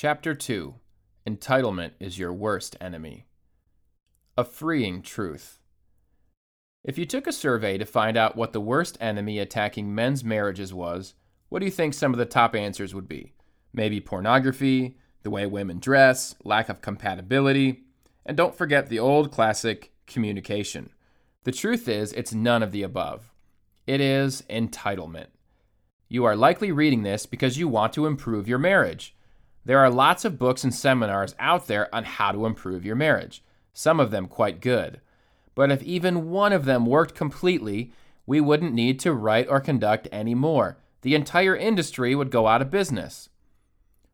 Chapter 2 Entitlement is Your Worst Enemy. A Freeing Truth. If you took a survey to find out what the worst enemy attacking men's marriages was, what do you think some of the top answers would be? Maybe pornography, the way women dress, lack of compatibility, and don't forget the old classic communication. The truth is, it's none of the above. It is entitlement. You are likely reading this because you want to improve your marriage. There are lots of books and seminars out there on how to improve your marriage, some of them quite good. But if even one of them worked completely, we wouldn't need to write or conduct any more. The entire industry would go out of business.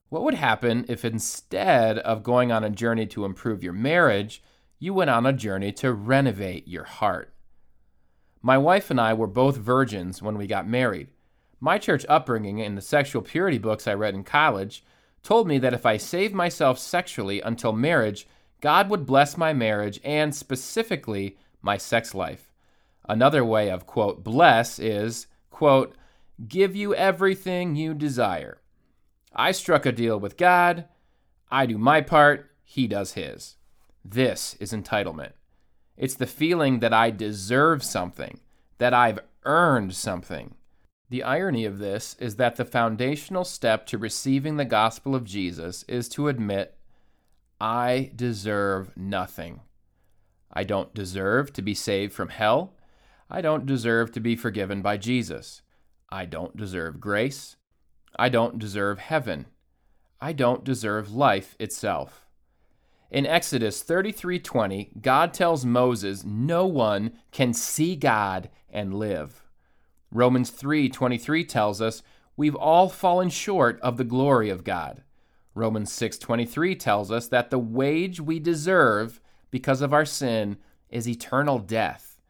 What would happen if instead of going on a journey to improve your marriage, you went on a journey to renovate your heart? My wife and I were both virgins when we got married. My church upbringing and the sexual purity books I read in college told me that if I saved myself sexually until marriage, God would bless my marriage and specifically my sex life. Another way of, quote, bless is, quote, give you everything you desire. I struck a deal with God. I do my part, He does His. This is entitlement. It's the feeling that I deserve something, that I've earned something. The irony of this is that the foundational step to receiving the gospel of Jesus is to admit, I deserve nothing. I don't deserve to be saved from hell. I don't deserve to be forgiven by Jesus. I don't deserve grace. I don't deserve heaven. I don't deserve life itself. In Exodus 33:20, God tells Moses no one can see God and live. Romans 3:23 tells us we've all fallen short of the glory of God. Romans 6:23 tells us that the wage we deserve because of our sin is eternal death.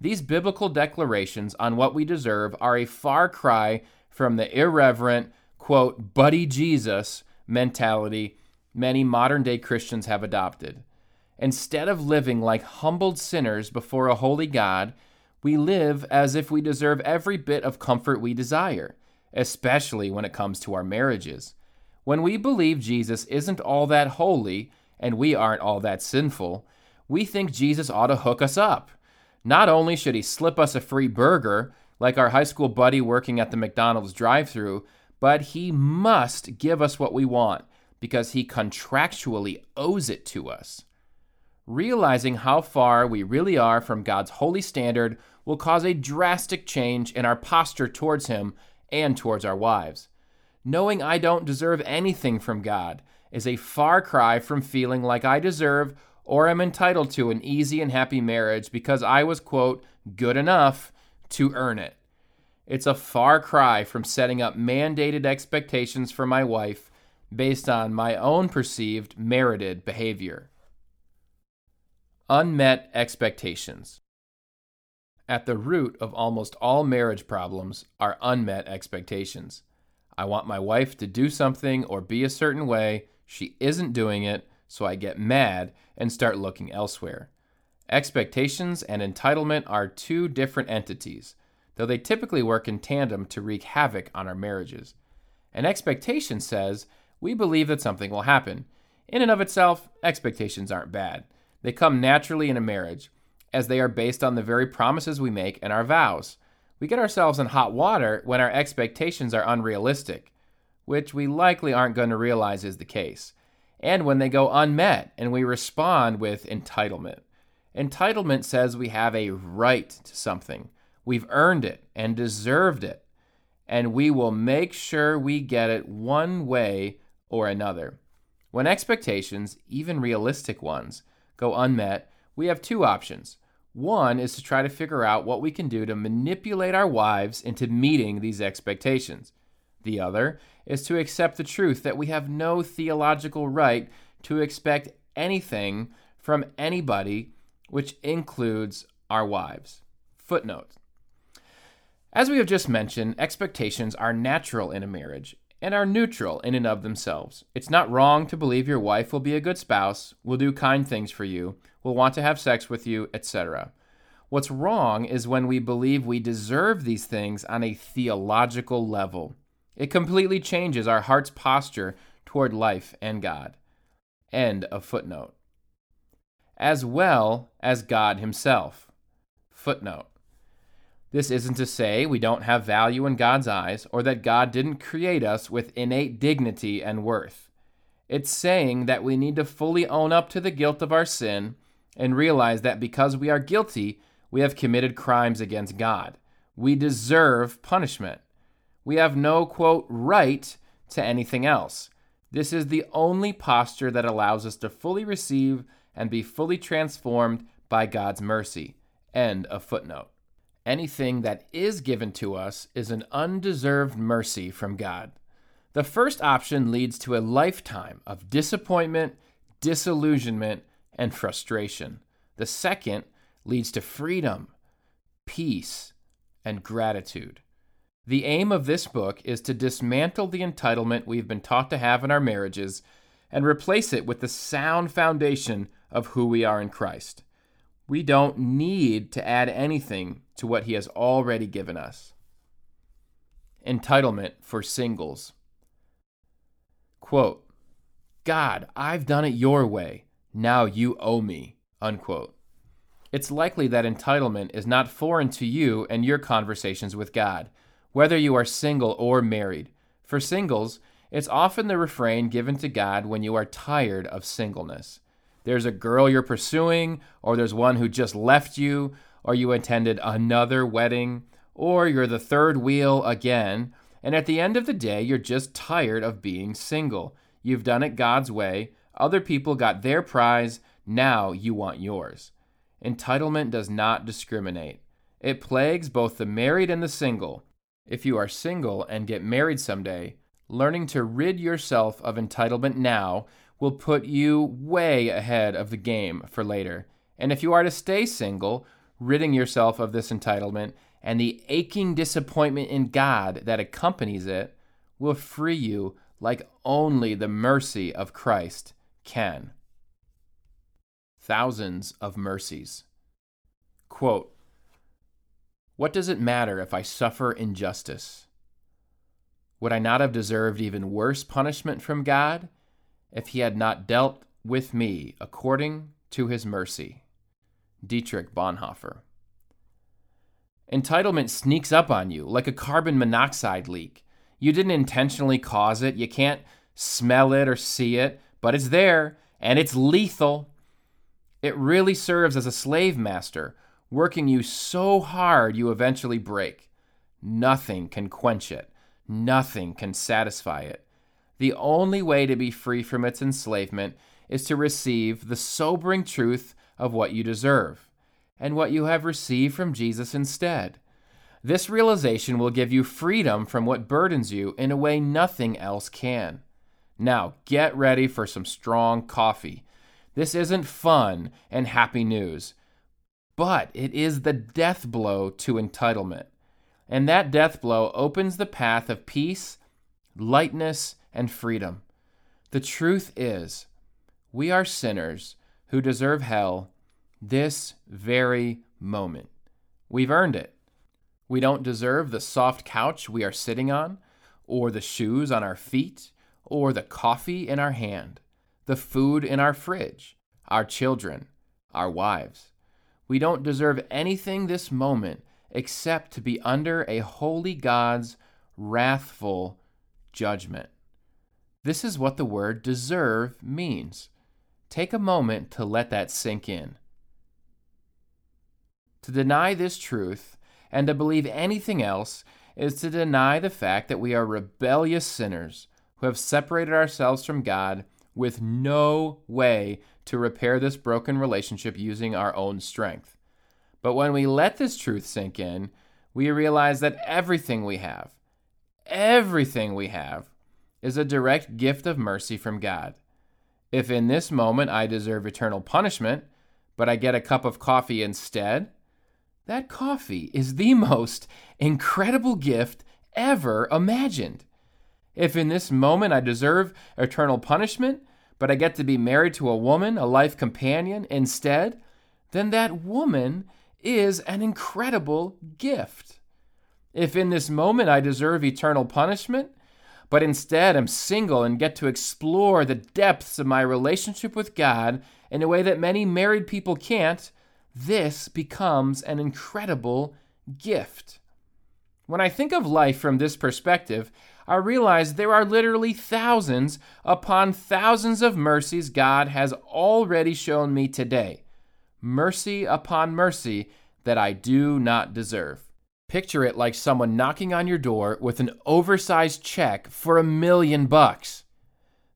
These biblical declarations on what we deserve are a far cry from the irreverent, quote, buddy Jesus mentality many modern day Christians have adopted. Instead of living like humbled sinners before a holy God, we live as if we deserve every bit of comfort we desire, especially when it comes to our marriages. When we believe Jesus isn't all that holy and we aren't all that sinful, we think Jesus ought to hook us up. Not only should he slip us a free burger, like our high school buddy working at the McDonald's drive through, but he must give us what we want because he contractually owes it to us. Realizing how far we really are from God's holy standard will cause a drastic change in our posture towards Him and towards our wives. Knowing I don't deserve anything from God is a far cry from feeling like I deserve or am entitled to an easy and happy marriage because I was, quote, good enough to earn it. It's a far cry from setting up mandated expectations for my wife based on my own perceived merited behavior. Unmet expectations. At the root of almost all marriage problems are unmet expectations. I want my wife to do something or be a certain way. She isn't doing it, so I get mad and start looking elsewhere. Expectations and entitlement are two different entities, though they typically work in tandem to wreak havoc on our marriages. An expectation says we believe that something will happen. In and of itself, expectations aren't bad. They come naturally in a marriage as they are based on the very promises we make and our vows. We get ourselves in hot water when our expectations are unrealistic, which we likely aren't going to realize is the case, and when they go unmet and we respond with entitlement. Entitlement says we have a right to something, we've earned it and deserved it, and we will make sure we get it one way or another. When expectations, even realistic ones, go unmet, we have two options. One is to try to figure out what we can do to manipulate our wives into meeting these expectations. The other is to accept the truth that we have no theological right to expect anything from anybody, which includes our wives. Footnote As we have just mentioned, expectations are natural in a marriage and are neutral in and of themselves. It's not wrong to believe your wife will be a good spouse, will do kind things for you, will want to have sex with you, etc. What's wrong is when we believe we deserve these things on a theological level. It completely changes our heart's posture toward life and God. End of footnote. As well as God Himself. Footnote. This isn't to say we don't have value in God's eyes or that God didn't create us with innate dignity and worth. It's saying that we need to fully own up to the guilt of our sin and realize that because we are guilty, we have committed crimes against God. We deserve punishment. We have no, quote, right to anything else. This is the only posture that allows us to fully receive and be fully transformed by God's mercy. End of footnote. Anything that is given to us is an undeserved mercy from God. The first option leads to a lifetime of disappointment, disillusionment, and frustration. The second leads to freedom, peace, and gratitude. The aim of this book is to dismantle the entitlement we've been taught to have in our marriages and replace it with the sound foundation of who we are in Christ. We don't need to add anything to what He has already given us. Entitlement for singles. Quote, God, I've done it your way. Now you owe me. Unquote. It's likely that entitlement is not foreign to you and your conversations with God, whether you are single or married. For singles, it's often the refrain given to God when you are tired of singleness there's a girl you're pursuing, or there's one who just left you, or you attended another wedding, or you're the third wheel again, and at the end of the day, you're just tired of being single. You've done it God's way, other people got their prize, now you want yours. Entitlement does not discriminate. It plagues both the married and the single. If you are single and get married someday, learning to rid yourself of entitlement now will put you way ahead of the game for later. And if you are to stay single, ridding yourself of this entitlement and the aching disappointment in God that accompanies it will free you like only the mercy of Christ can. Thousands of mercies. Quote What does it matter if I suffer injustice? Would I not have deserved even worse punishment from God? If he had not dealt with me according to his mercy. Dietrich Bonhoeffer. Entitlement sneaks up on you like a carbon monoxide leak. You didn't intentionally cause it, you can't smell it or see it, but it's there and it's lethal. It really serves as a slave master, working you so hard you eventually break. Nothing can quench it, nothing can satisfy it. The only way to be free from its enslavement is to receive the sobering truth of what you deserve and what you have received from Jesus instead. This realization will give you freedom from what burdens you in a way nothing else can. Now, get ready for some strong coffee. This isn't fun and happy news, but it is the death blow to entitlement. And that death blow opens the path of peace, lightness, and freedom. The truth is, we are sinners who deserve hell this very moment. We've earned it. We don't deserve the soft couch we are sitting on, or the shoes on our feet, or the coffee in our hand, the food in our fridge, our children, our wives. We don't deserve anything this moment except to be under a holy God's wrathful judgment. This is what the word deserve means. Take a moment to let that sink in. To deny this truth and to believe anything else is to deny the fact that we are rebellious sinners who have separated ourselves from God with no way to repair this broken relationship using our own strength. But when we let this truth sink in, we realize that everything we have, everything we have, is a direct gift of mercy from God. If in this moment I deserve eternal punishment, but I get a cup of coffee instead, that coffee is the most incredible gift ever imagined. If in this moment I deserve eternal punishment, but I get to be married to a woman, a life companion, instead, then that woman is an incredible gift. If in this moment I deserve eternal punishment, but instead am single and get to explore the depths of my relationship with God in a way that many married people can't, this becomes an incredible gift. When I think of life from this perspective, I realize there are literally thousands upon thousands of mercies God has already shown me today. Mercy upon mercy that I do not deserve. Picture it like someone knocking on your door with an oversized check for a million bucks.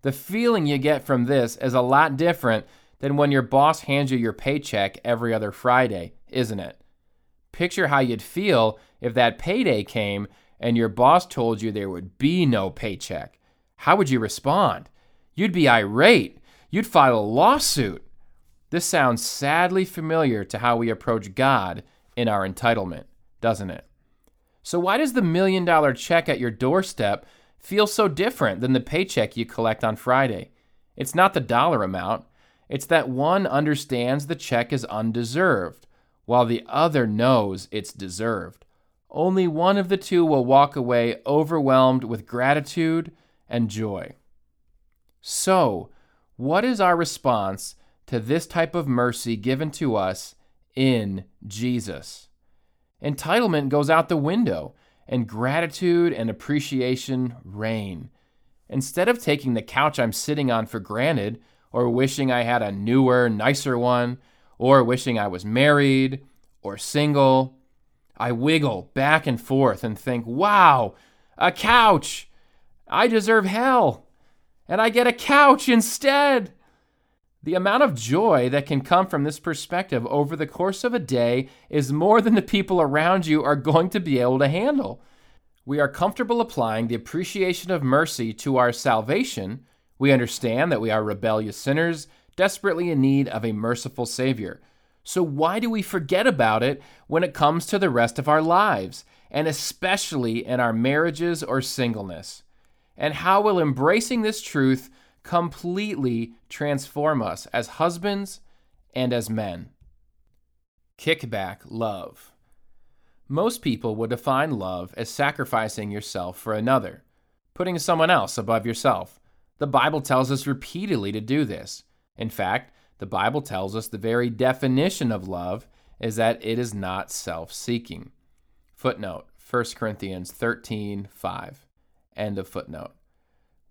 The feeling you get from this is a lot different than when your boss hands you your paycheck every other Friday, isn't it? Picture how you'd feel if that payday came and your boss told you there would be no paycheck. How would you respond? You'd be irate. You'd file a lawsuit. This sounds sadly familiar to how we approach God in our entitlement doesn't it? So, why does the million dollar check at your doorstep feel so different than the paycheck you collect on Friday? It's not the dollar amount, it's that one understands the check is undeserved, while the other knows it's deserved. Only one of the two will walk away overwhelmed with gratitude and joy. So, what is our response to this type of mercy given to us in Jesus? Entitlement goes out the window, and gratitude and appreciation reign. Instead of taking the couch I'm sitting on for granted, or wishing I had a newer, nicer one, or wishing I was married or single, I wiggle back and forth and think, wow, a couch! I deserve hell! And I get a couch instead! The amount of joy that can come from this perspective over the course of a day is more than the people around you are going to be able to handle. We are comfortable applying the appreciation of mercy to our salvation. We understand that we are rebellious sinners, desperately in need of a merciful Savior. So, why do we forget about it when it comes to the rest of our lives, and especially in our marriages or singleness? And how will embracing this truth completely transform us as husbands and as men. Kickback love. Most people would define love as sacrificing yourself for another, putting someone else above yourself. The Bible tells us repeatedly to do this. In fact, the Bible tells us the very definition of love is that it is not self seeking. Footnote 1 Corinthians 13 5. End of footnote.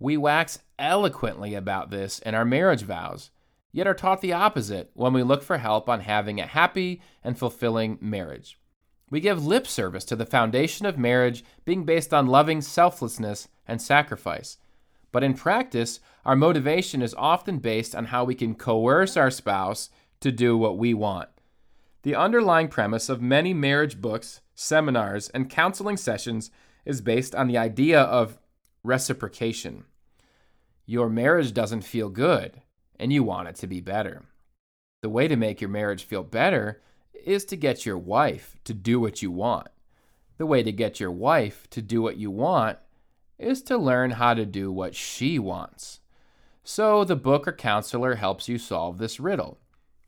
We wax eloquently about this in our marriage vows, yet are taught the opposite when we look for help on having a happy and fulfilling marriage. We give lip service to the foundation of marriage being based on loving selflessness and sacrifice. But in practice, our motivation is often based on how we can coerce our spouse to do what we want. The underlying premise of many marriage books, seminars, and counseling sessions is based on the idea of reciprocation. Your marriage doesn't feel good, and you want it to be better. The way to make your marriage feel better is to get your wife to do what you want. The way to get your wife to do what you want is to learn how to do what she wants. So, the book or counselor helps you solve this riddle.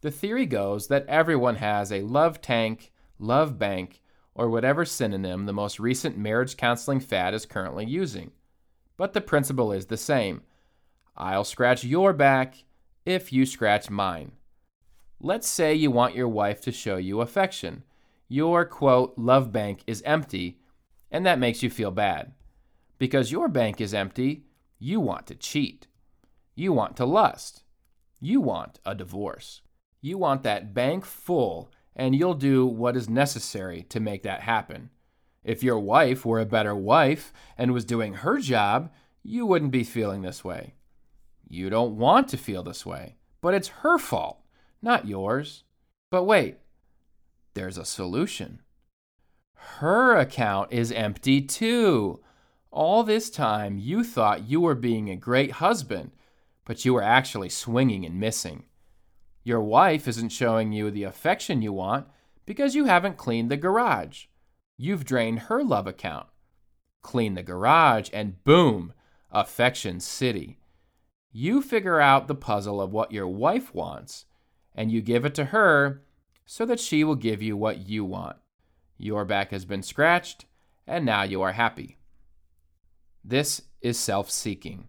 The theory goes that everyone has a love tank, love bank, or whatever synonym the most recent marriage counseling fad is currently using. But the principle is the same I'll scratch your back if you scratch mine. Let's say you want your wife to show you affection. Your quote, love bank is empty, and that makes you feel bad. Because your bank is empty, you want to cheat. You want to lust. You want a divorce. You want that bank full, and you'll do what is necessary to make that happen. If your wife were a better wife and was doing her job, you wouldn't be feeling this way. You don't want to feel this way, but it's her fault, not yours. But wait, there's a solution. Her account is empty too. All this time, you thought you were being a great husband, but you were actually swinging and missing. Your wife isn't showing you the affection you want because you haven't cleaned the garage. You've drained her love account. Clean the garage, and boom, affection city. You figure out the puzzle of what your wife wants, and you give it to her so that she will give you what you want. Your back has been scratched, and now you are happy. This is self seeking.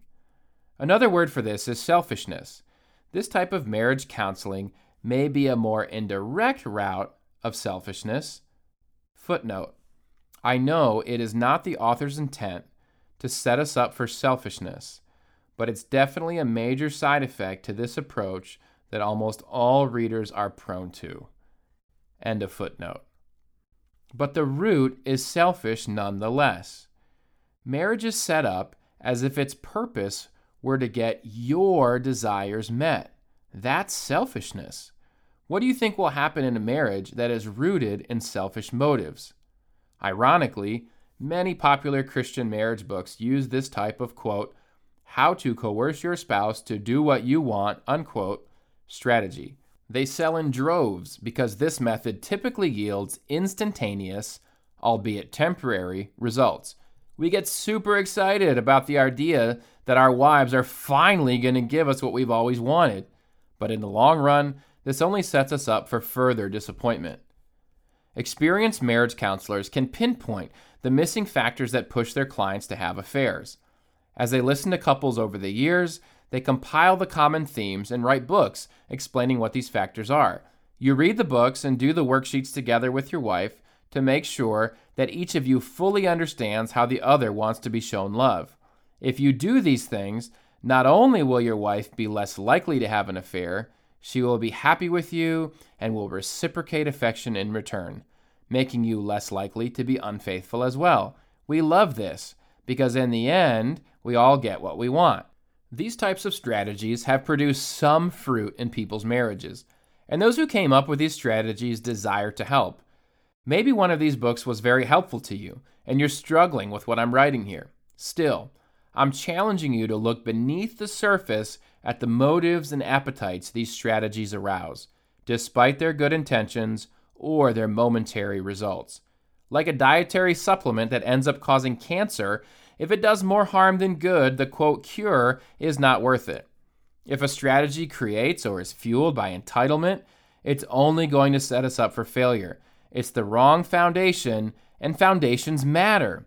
Another word for this is selfishness. This type of marriage counseling may be a more indirect route of selfishness. Footnote I know it is not the author's intent to set us up for selfishness, but it's definitely a major side effect to this approach that almost all readers are prone to. End of footnote. But the root is selfish nonetheless. Marriage is set up as if its purpose were to get your desires met. That's selfishness. What do you think will happen in a marriage that is rooted in selfish motives? Ironically, many popular Christian marriage books use this type of quote, how to coerce your spouse to do what you want, unquote, strategy. They sell in droves because this method typically yields instantaneous, albeit temporary, results. We get super excited about the idea that our wives are finally going to give us what we've always wanted. But in the long run, this only sets us up for further disappointment. Experienced marriage counselors can pinpoint the missing factors that push their clients to have affairs. As they listen to couples over the years, they compile the common themes and write books explaining what these factors are. You read the books and do the worksheets together with your wife to make sure that each of you fully understands how the other wants to be shown love. If you do these things, not only will your wife be less likely to have an affair, she will be happy with you and will reciprocate affection in return, making you less likely to be unfaithful as well. We love this because in the end, we all get what we want. These types of strategies have produced some fruit in people's marriages, and those who came up with these strategies desire to help. Maybe one of these books was very helpful to you, and you're struggling with what I'm writing here. Still, I'm challenging you to look beneath the surface at the motives and appetites these strategies arouse, despite their good intentions or their momentary results. Like a dietary supplement that ends up causing cancer if it does more harm than good, the quote cure is not worth it. If a strategy creates or is fueled by entitlement, it's only going to set us up for failure. It's the wrong foundation, and foundations matter.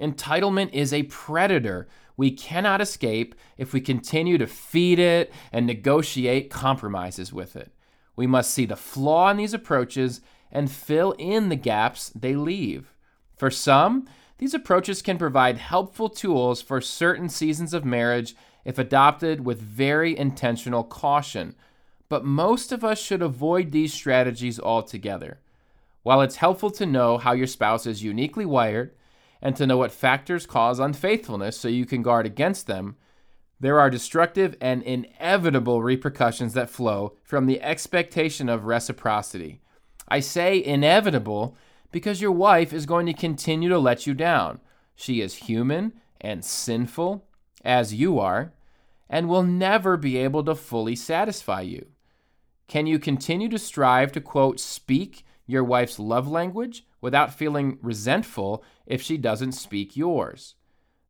Entitlement is a predator we cannot escape if we continue to feed it and negotiate compromises with it. We must see the flaw in these approaches and fill in the gaps they leave. For some, these approaches can provide helpful tools for certain seasons of marriage if adopted with very intentional caution. But most of us should avoid these strategies altogether. While it's helpful to know how your spouse is uniquely wired and to know what factors cause unfaithfulness so you can guard against them, there are destructive and inevitable repercussions that flow from the expectation of reciprocity. I say inevitable because your wife is going to continue to let you down. She is human and sinful, as you are, and will never be able to fully satisfy you. Can you continue to strive to, quote, speak your wife's love language without feeling resentful if she doesn't speak yours?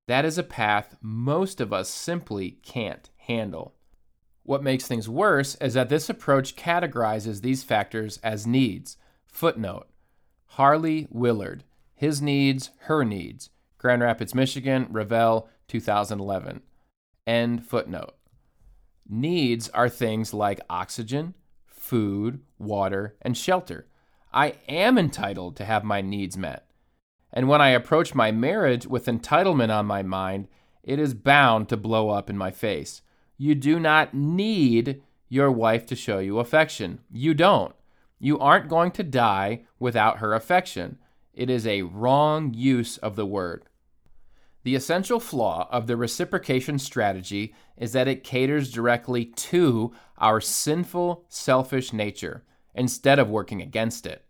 That is a path most of us simply can't handle. What makes things worse is that this approach categorizes these factors as needs. Footnote Harley Willard, His Needs, Her Needs, Grand Rapids, Michigan, Revell, 2011. End footnote. Needs are things like oxygen, food, water, and shelter. I am entitled to have my needs met. And when I approach my marriage with entitlement on my mind, it is bound to blow up in my face. You do not need your wife to show you affection. You don't. You aren't going to die without her affection. It is a wrong use of the word. The essential flaw of the reciprocation strategy is that it caters directly to our sinful, selfish nature instead of working against it.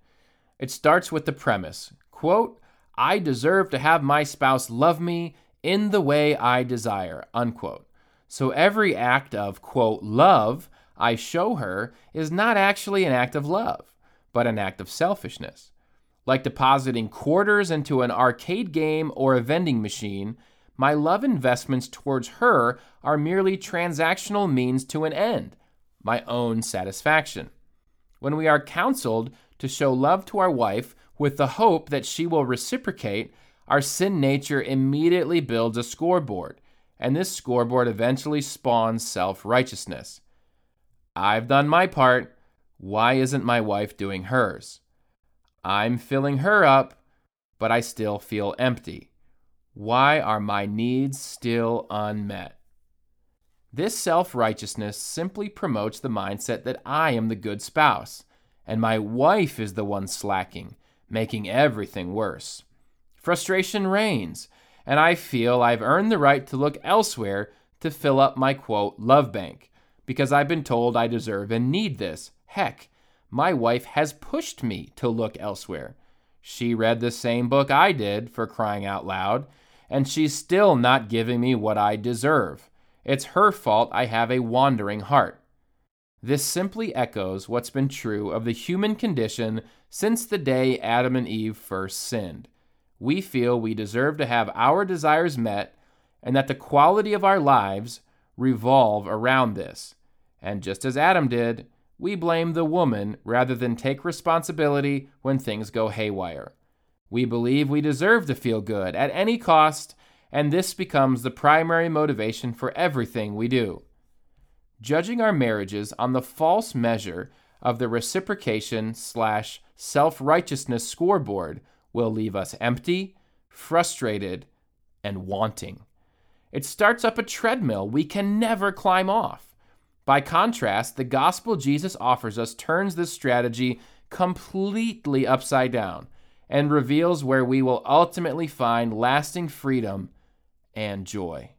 It starts with the premise quote, I deserve to have my spouse love me in the way I desire, unquote. So every act of, quote, love I show her is not actually an act of love, but an act of selfishness. Like depositing quarters into an arcade game or a vending machine, my love investments towards her are merely transactional means to an end, my own satisfaction. When we are counseled to show love to our wife with the hope that she will reciprocate, our sin nature immediately builds a scoreboard. and this scoreboard eventually spawns self righteousness. I've done my part. Why isn't my wife doing hers? I'm filling her up, but I still feel empty. Why are my needs still unmet? This self righteousness simply promotes the mindset that I am the good spouse, and my wife is the one slacking, making everything worse. Frustration reigns, and I feel I've earned the right to look elsewhere to fill up my quote love bank because I've been told I deserve and need this. Heck, my wife has pushed me to look elsewhere. She read the same book I did, for crying out loud, and she's still not giving me what I deserve. It's her fault I have a wandering heart. This simply echoes what's been true of the human condition since the day Adam and Eve first sinned. We feel we deserve to have our desires met and that the quality of our lives revolve around this. And just as Adam did, we blame the woman rather than take responsibility when things go haywire. We believe we deserve to feel good at any cost, and this becomes the primary motivation for everything we do. Judging our marriages on the false measure of the reciprocation slash self righteousness scoreboard will leave us empty, frustrated, and wanting. It starts up a treadmill we can never climb off. By contrast, the gospel Jesus offers us turns this strategy completely upside down and reveals where we will ultimately find lasting freedom and joy.